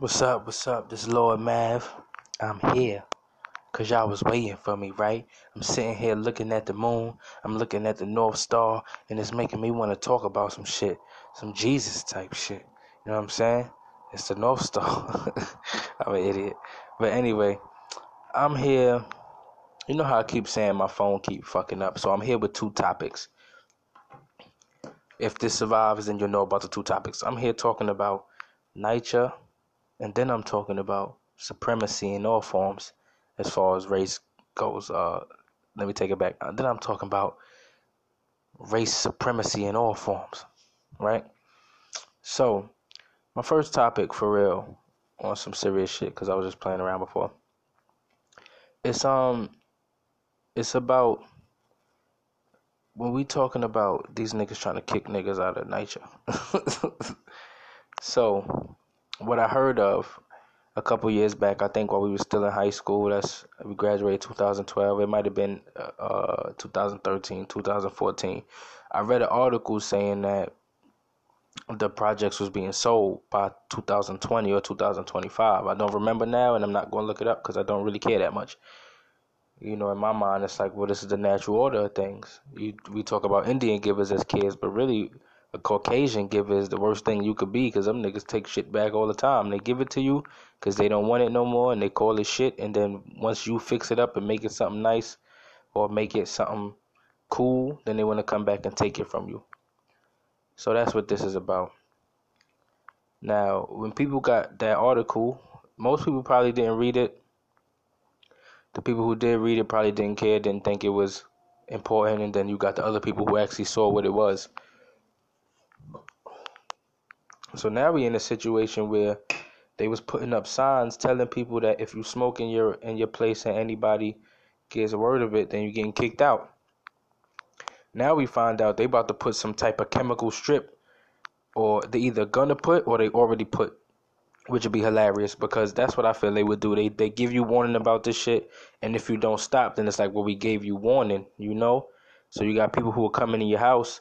What's up? What's up? This is Lord Mav. I'm here because y'all was waiting for me, right? I'm sitting here looking at the moon. I'm looking at the North Star, and it's making me want to talk about some shit, some Jesus type shit. You know what I'm saying? It's the North Star. I'm an idiot. But anyway, I'm here. You know how I keep saying my phone keep fucking up, so I'm here with two topics. If this survives, then you'll know about the two topics. I'm here talking about NYCHA and then I'm talking about supremacy in all forms as far as race goes. Uh, let me take it back. then I'm talking about race supremacy in all forms, right? So, my first topic for real on some serious shit because I was just playing around before. It's um, it's about when we talking about these niggas trying to kick niggas out of NYCHA. so what I heard of a couple years back, I think while we were still in high school, that's we graduated 2012. It might have been uh, 2013, 2014. I read an article saying that the projects was being sold by 2020 or 2025. I don't remember now, and I'm not going to look it up because I don't really care that much. You know, in my mind, it's like, well, this is the natural order of things. You, we talk about Indian givers as kids, but really, a Caucasian giver is the worst thing you could be because them niggas take shit back all the time. They give it to you because they don't want it no more and they call it shit. And then once you fix it up and make it something nice or make it something cool, then they want to come back and take it from you. So that's what this is about. Now, when people got that article, most people probably didn't read it. The people who did read it probably didn't care, didn't think it was important. And then you got the other people who actually saw what it was. So now we in a situation where they was putting up signs telling people that if you smoke in your in your place and anybody gets a word of it, then you're getting kicked out. Now we find out they about to put some type of chemical strip, or they either gonna put or they already put, which would be hilarious because that's what I feel they would do. They they give you warning about this shit, and if you don't stop, then it's like well we gave you warning, you know. So you got people who are coming in your house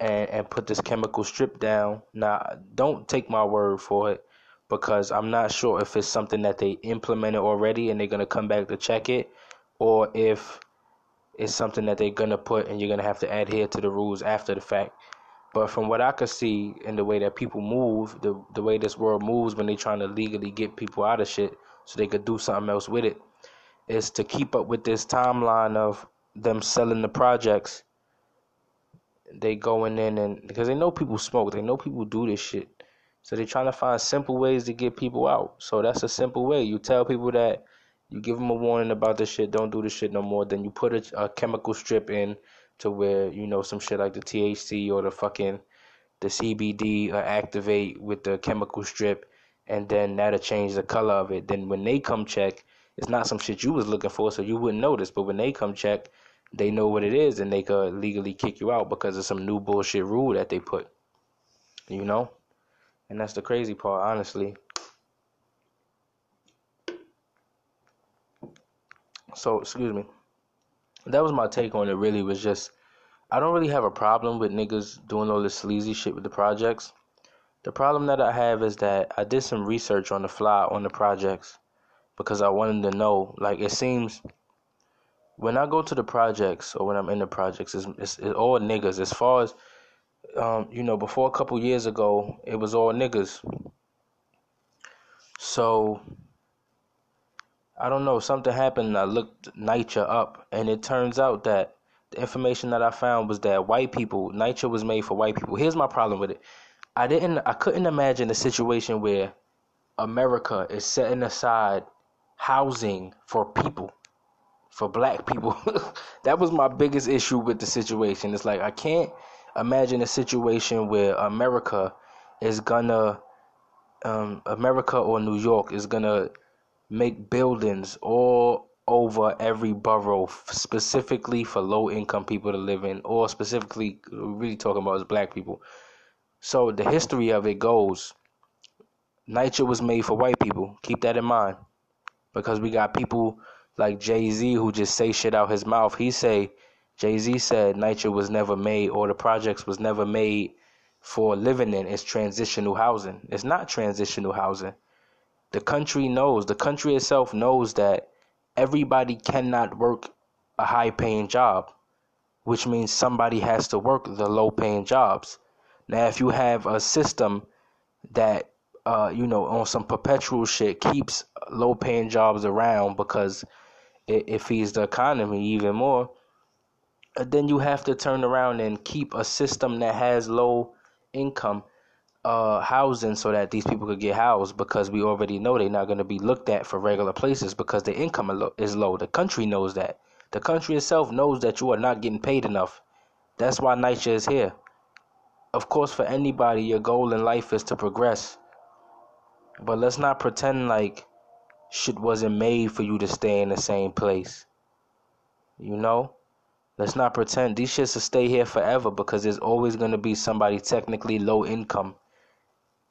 and, and put this chemical strip down. Now, don't take my word for it because I'm not sure if it's something that they implemented already and they're going to come back to check it or if it's something that they're going to put and you're going to have to adhere to the rules after the fact. But from what I could see in the way that people move, the the way this world moves when they're trying to legally get people out of shit so they could do something else with it, is to keep up with this timeline of them selling the projects they going in and because they know people smoke, they know people do this shit. So they're trying to find simple ways to get people out. So that's a simple way. You tell people that you give them a warning about this shit, don't do this shit no more. Then you put a, a chemical strip in to where you know some shit like the THC or the fucking the CBD uh, activate with the chemical strip, and then that'll change the color of it. Then when they come check, it's not some shit you was looking for, so you wouldn't notice. But when they come check, they know what it is and they could legally kick you out because of some new bullshit rule that they put. You know? And that's the crazy part, honestly. So, excuse me. That was my take on it, really, was just I don't really have a problem with niggas doing all this sleazy shit with the projects. The problem that I have is that I did some research on the fly on the projects because I wanted to know. Like, it seems when I go to the projects or when I'm in the projects, it's, it's, it's all niggas. As far as um, you know, before a couple years ago, it was all niggas. So I don't know, something happened. I looked NYCHA up, and it turns out that the information that I found was that white people, NYCHA was made for white people. Here's my problem with it. I didn't, I couldn't imagine a situation where America is setting aside housing for people for black people. that was my biggest issue with the situation. It's like I can't imagine a situation where America is gonna um, America or New York is gonna make buildings all over every borough specifically for low income people to live in or specifically really talking about is black people. So the history of it goes NYCHA was made for white people. Keep that in mind. Because we got people like Jay Z who just say shit out his mouth. He say Jay Z said NYCHA was never made or the projects was never made for living in. It's transitional housing. It's not transitional housing. The country knows, the country itself knows that everybody cannot work a high paying job, which means somebody has to work the low paying jobs. Now, if you have a system that, uh, you know, on some perpetual shit keeps low paying jobs around because it, feeds the economy even more, uh, then you have to turn around and keep a system that has low income uh, housing so that these people could get housed because we already know they're not going to be looked at for regular places because the income is low. The country knows that. The country itself knows that you are not getting paid enough. That's why NYCHA is here. Of course, for anybody, your goal in life is to progress. But let's not pretend like shit wasn't made for you to stay in the same place. You know? Let's not pretend these shits will stay here forever because there's always going to be somebody technically low income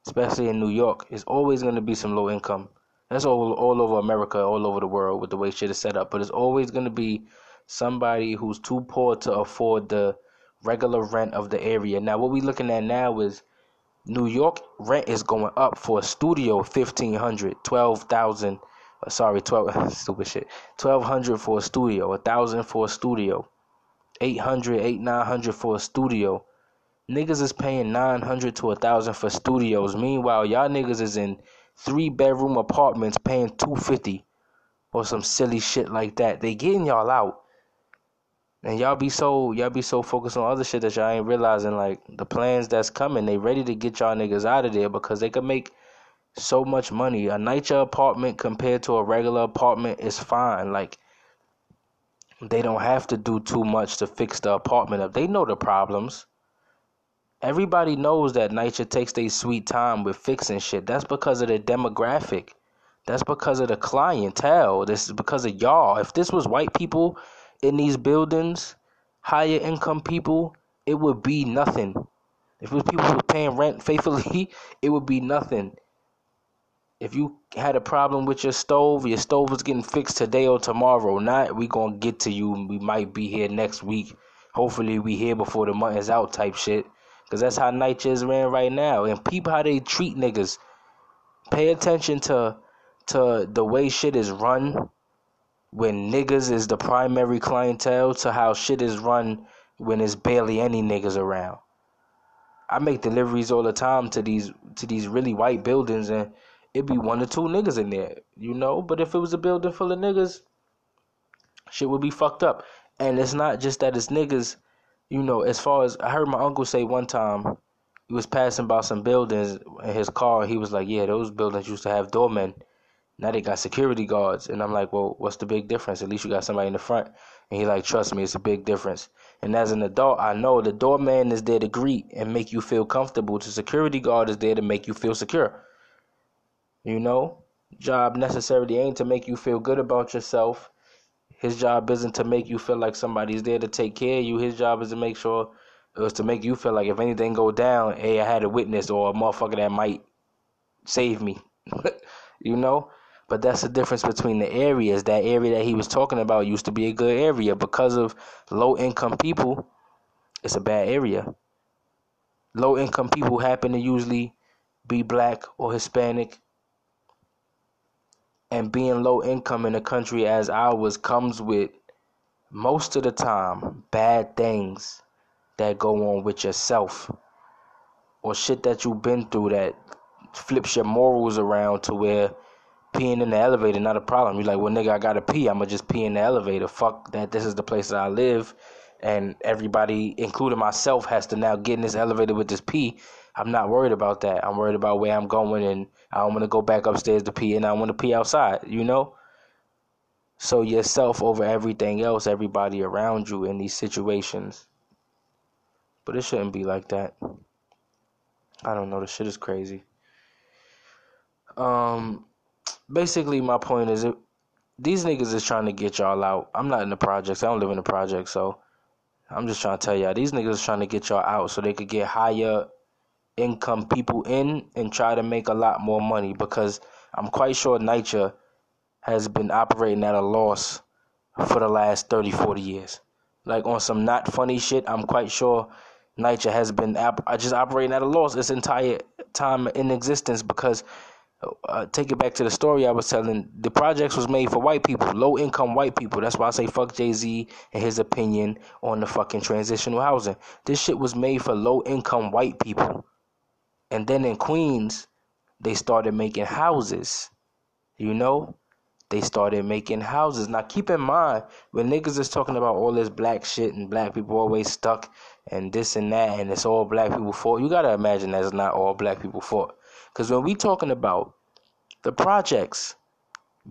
especially in New York, it's always going to be some low income. That's all all over America, all over the world with the way shit is set up. But it's always going to be somebody who's too poor to afford the regular rent of the area. Now, what we looking at now is New York rent is going up for a studio 1500 12000 uh, sorry 12 stupid shit 1200 for a studio 1000 for a studio 800 8 900 for a studio Niggas is paying 900 to a 1000 for studios. Meanwhile, y'all niggas is in three bedroom apartments paying 250 or some silly shit like that. They getting y'all out. And y'all be so y'all be so focused on other shit that y'all ain't realizing like the plans that's coming. They ready to get y'all niggas out of there because they can make so much money. A NYCHA apartment compared to a regular apartment is fine. Like they don't have to do too much to fix the apartment up. They know the problems. Everybody knows that NYCHA takes their sweet time with fixing shit. That's because of the demographic. That's because of the clientele. This is because of y'all. If this was white people in these buildings, higher income people, it would be nothing. If it was people who were paying rent faithfully, it would be nothing. If you had a problem with your stove, your stove was getting fixed today or tomorrow. Not we gonna get to you. We might be here next week. Hopefully we here before the month is out type shit. Cause that's how is ran right now. And people how they treat niggas. Pay attention to to the way shit is run when niggas is the primary clientele to how shit is run when there's barely any niggas around. I make deliveries all the time to these to these really white buildings and it'd be one or two niggas in there, you know. But if it was a building full of niggas, shit would be fucked up. And it's not just that it's niggas you know, as far as I heard my uncle say one time, he was passing by some buildings in his car. He was like, "Yeah, those buildings used to have doormen. Now they got security guards." And I'm like, "Well, what's the big difference? At least you got somebody in the front." And he like, "Trust me, it's a big difference." And as an adult, I know the doorman is there to greet and make you feel comfortable. The security guard is there to make you feel secure. You know, job necessarily ain't to make you feel good about yourself his job isn't to make you feel like somebody's there to take care of you. His job is to make sure it was to make you feel like if anything go down, hey, I had a witness or a motherfucker that might save me. you know? But that's the difference between the areas. That area that he was talking about used to be a good area. Because of low income people, it's a bad area. Low income people happen to usually be black or Hispanic and being low income in a country as ours comes with most of the time bad things that go on with yourself or shit that you've been through that flips your morals around to where peeing in the elevator not a problem. You're like, well, nigga, I gotta pee. I'ma just pee in the elevator. Fuck that. This is the place that I live, and everybody, including myself, has to now get in this elevator with this pee. I'm not worried about that. I'm worried about where I'm going and I don't want to go back upstairs to pee and I want to pee outside, you know? So yourself over everything else, everybody around you in these situations. But it shouldn't be like that. I don't know, the shit is crazy. Um basically my point is these niggas is trying to get y'all out. I'm not in the projects. I don't live in the project, so I'm just trying to tell y'all these niggas is trying to get y'all out so they could get higher income people in and try to make a lot more money because I'm quite sure NYCHA has been operating at a loss for the last 30, 40 years. Like on some not funny shit, I'm quite sure NYCHA has been uh, just operating at a loss its entire time in existence because uh, take it back to the story I was telling. The projects was made for white people, low income white people. That's why I say fuck Jay Z and his opinion on the fucking transitional housing. This shit was made for low income white people. And then in Queens, they started making houses. You know, they started making houses. Now keep in mind when niggas is talking about all this black shit and black people always stuck and this and that and it's all black people fault. You gotta imagine that's not all black people fault. Cause when we talking about the projects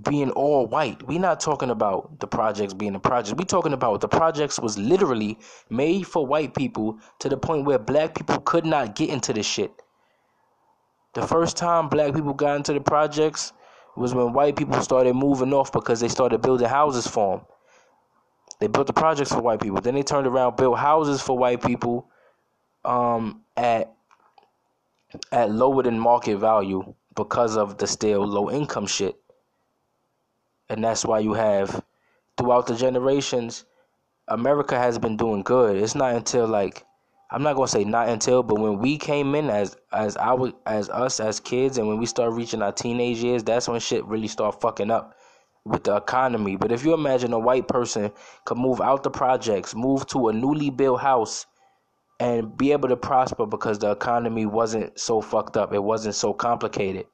being all white, we not talking about the projects being the project. We talking about the projects was literally made for white people to the point where black people could not get into the shit. The first time black people got into the projects was when white people started moving off because they started building houses for them. They built the projects for white people. Then they turned around, built houses for white people um, at at lower than market value because of the still low income shit. And that's why you have throughout the generations, America has been doing good. It's not until like I'm not gonna say not until, but when we came in as as our as us as kids, and when we start reaching our teenage years, that's when shit really start fucking up with the economy. But if you imagine a white person could move out the projects, move to a newly built house, and be able to prosper because the economy wasn't so fucked up, it wasn't so complicated.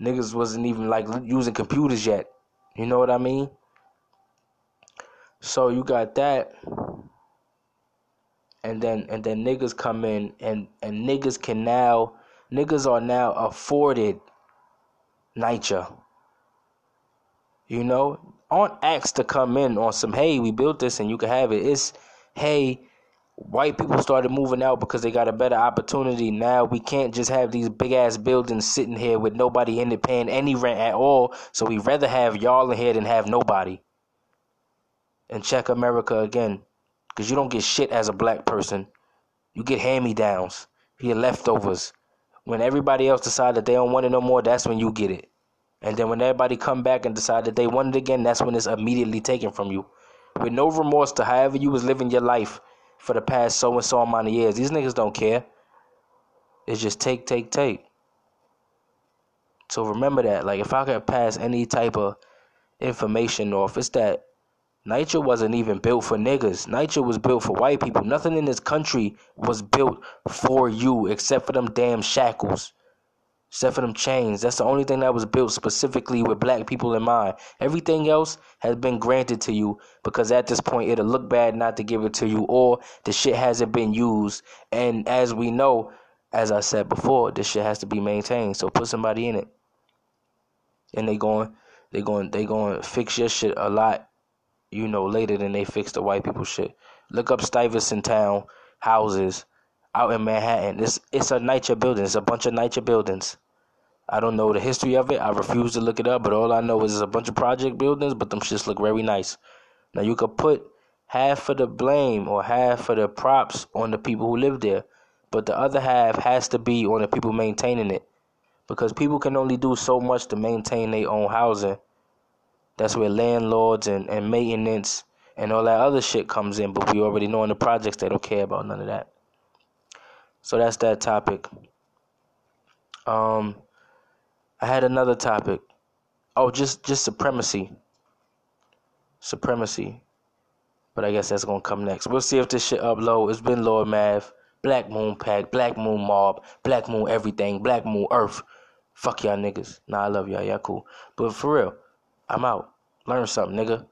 Niggas wasn't even like using computers yet. You know what I mean? So you got that and then and then niggas come in and and niggas can now niggas are now afforded NYCHA. You know, aren't asked to come in on some hey we built this and you can have it. It's hey white people started moving out because they got a better opportunity. Now we can't just have these big ass buildings sitting here with nobody in it paying any rent at all. So we rather have y'all in here than have nobody. And check America again. Because you don't get shit as a black person. You get hand me downs. You get leftovers. When everybody else decide that they don't want it no more, that's when you get it. And then when everybody come back and decide that they want it again, that's when it's immediately taken from you. With no remorse to however you was living your life for the past so and so amount of years. These niggas don't care. It's just take, take, take. So remember that. Like if I could pass any type of information off, it's that NYCHA wasn't even built for niggas. NYCHA was built for white people. Nothing in this country was built for you except for them damn shackles. Except for them chains. That's the only thing that was built specifically with black people in mind. Everything else has been granted to you because at this point it'll look bad not to give it to you or the shit hasn't been used. And as we know, as I said before, this shit has to be maintained. So put somebody in it. And they going they going they going to fix your shit a lot you know, later than they fix the white people shit. Look up Stuyvesant Town houses out in Manhattan. It's it's a NYCHA building. It's a bunch of NYCHA buildings. I don't know the history of it. I refuse to look it up, but all I know is it's a bunch of project buildings, but them shits look very nice. Now you could put half of the blame or half of the props on the people who live there, but the other half has to be on the people maintaining it. Because people can only do so much to maintain their own housing that's where landlords and, and maintenance and all that other shit comes in. But we already know in the projects they don't care about none of that. So that's that topic. Um, I had another topic. Oh, just just supremacy. Supremacy. But I guess that's gonna come next. We'll see if this shit upload. It's been Lord Mav, Black Moon Pack, Black Moon Mob, Black Moon Everything, Black Moon Earth. Fuck y'all niggas. Nah, I love y'all. Y'all cool. But for real. I'm out. Learn something, nigga.